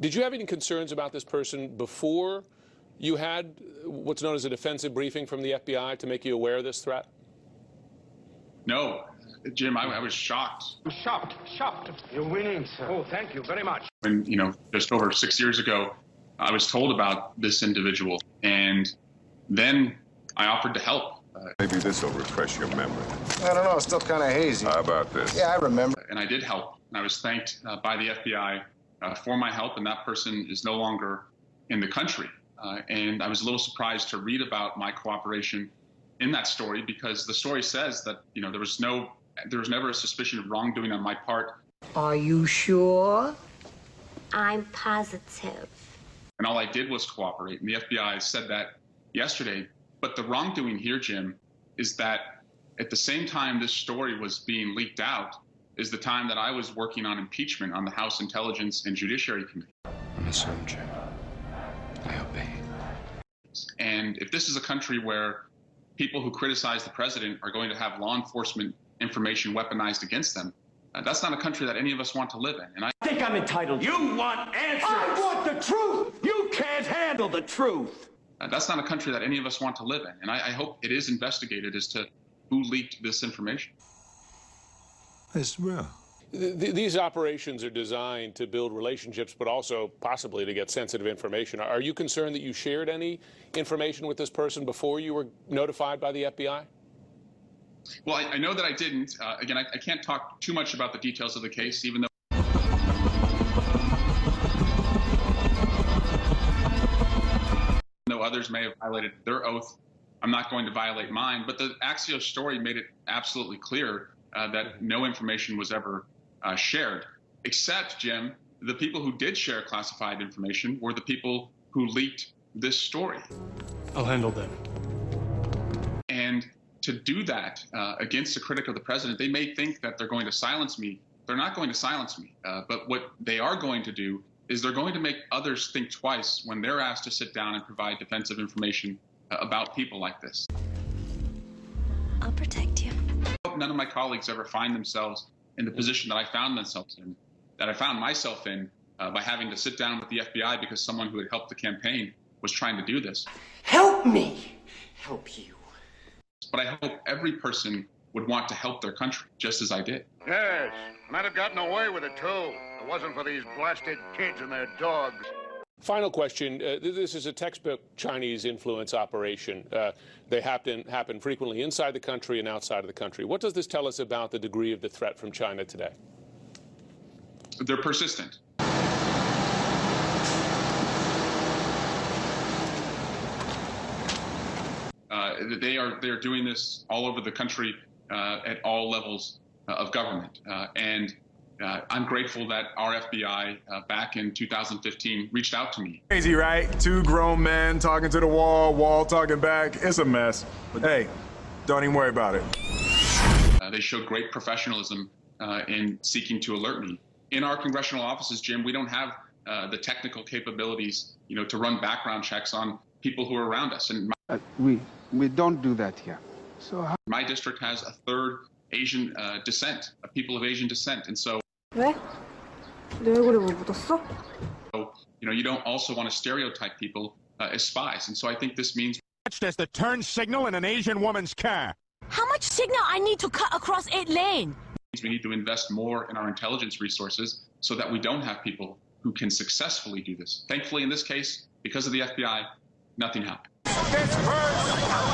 Did you have any concerns about this person before you had what's known as a defensive briefing from the FBI to make you aware of this threat? No, Jim, I, I was shocked. I'm shocked, shocked. You're winning, sir. Oh, thank you very much. When, you know, just over six years ago, I was told about this individual, and then I offered to help. Uh, Maybe this will refresh your memory. I don't know, it's still kind of hazy. How about this? Yeah, I remember. and I did help. And I was thanked uh, by the FBI uh, for my help, and that person is no longer in the country. Uh, and I was a little surprised to read about my cooperation in that story because the story says that you know there was no, there was never a suspicion of wrongdoing on my part, Are you sure? I'm positive. and all I did was cooperate. And the FBI said that yesterday. But the wrongdoing here, Jim, is that at the same time this story was being leaked out, is the time that I was working on impeachment on the House Intelligence and Judiciary Committee. I'm a soldier. I obey. And if this is a country where people who criticize the president are going to have law enforcement information weaponized against them, uh, that's not a country that any of us want to live in. And I I think I'm entitled. You want answers. I want the truth. You can't handle the truth. uh, that's not a country that any of us want to live in. And I, I hope it is investigated as to who leaked this information. It's real. Th- th- these operations are designed to build relationships, but also possibly to get sensitive information. Are you concerned that you shared any information with this person before you were notified by the FBI? Well, I, I know that I didn't. Uh, again, I, I can't talk too much about the details of the case, even though. Though others may have violated their oath, I'm not going to violate mine. But the Axios story made it absolutely clear uh, that no information was ever uh, shared, except, Jim, the people who did share classified information were the people who leaked this story. I'll handle them. And to do that uh, against a critic of the president, they may think that they're going to silence me. They're not going to silence me. Uh, but what they are going to do is they're going to make others think twice when they're asked to sit down and provide defensive information uh, about people like this. I'll protect you. I hope none of my colleagues ever find themselves in the position that I found themselves in, that I found myself in uh, by having to sit down with the FBI because someone who had helped the campaign was trying to do this. Help me. Help you. But I hope every person would want to help their country, just as I did. Yes, I might have gotten away with it too. If it wasn't for these blasted kids and their dogs. Final question. Uh, this is a textbook Chinese influence operation. Uh, they happen, happen frequently inside the country and outside of the country. What does this tell us about the degree of the threat from China today? They're persistent. Uh, they are they're doing this all over the country uh, at all levels uh, of government, uh, and uh, I'm grateful that our FBI uh, back in 2015 reached out to me. Crazy, right? Two grown men talking to the wall, wall talking back. It's a mess. But hey, don't even worry about it. Uh, they showed great professionalism uh, in seeking to alert me. In our congressional offices, Jim, we don't have uh, the technical capabilities, you know, to run background checks on people who are around us. And my, Uh, we we don't do that here. So how my district has a third Asian uh, descent, a people of Asian descent, and so 왜? 내 얼굴에 뭐 묻었어? you know you don't also want to stereotype people uh, as spies. And so I think this means As the turn signal in an Asian woman's car. How much signal I need to cut across eight lane? we need to invest more in our intelligence resources so that we don't have people who can successfully do this. Thankfully, in this case, because of the FBI, nothing happened. This hurts.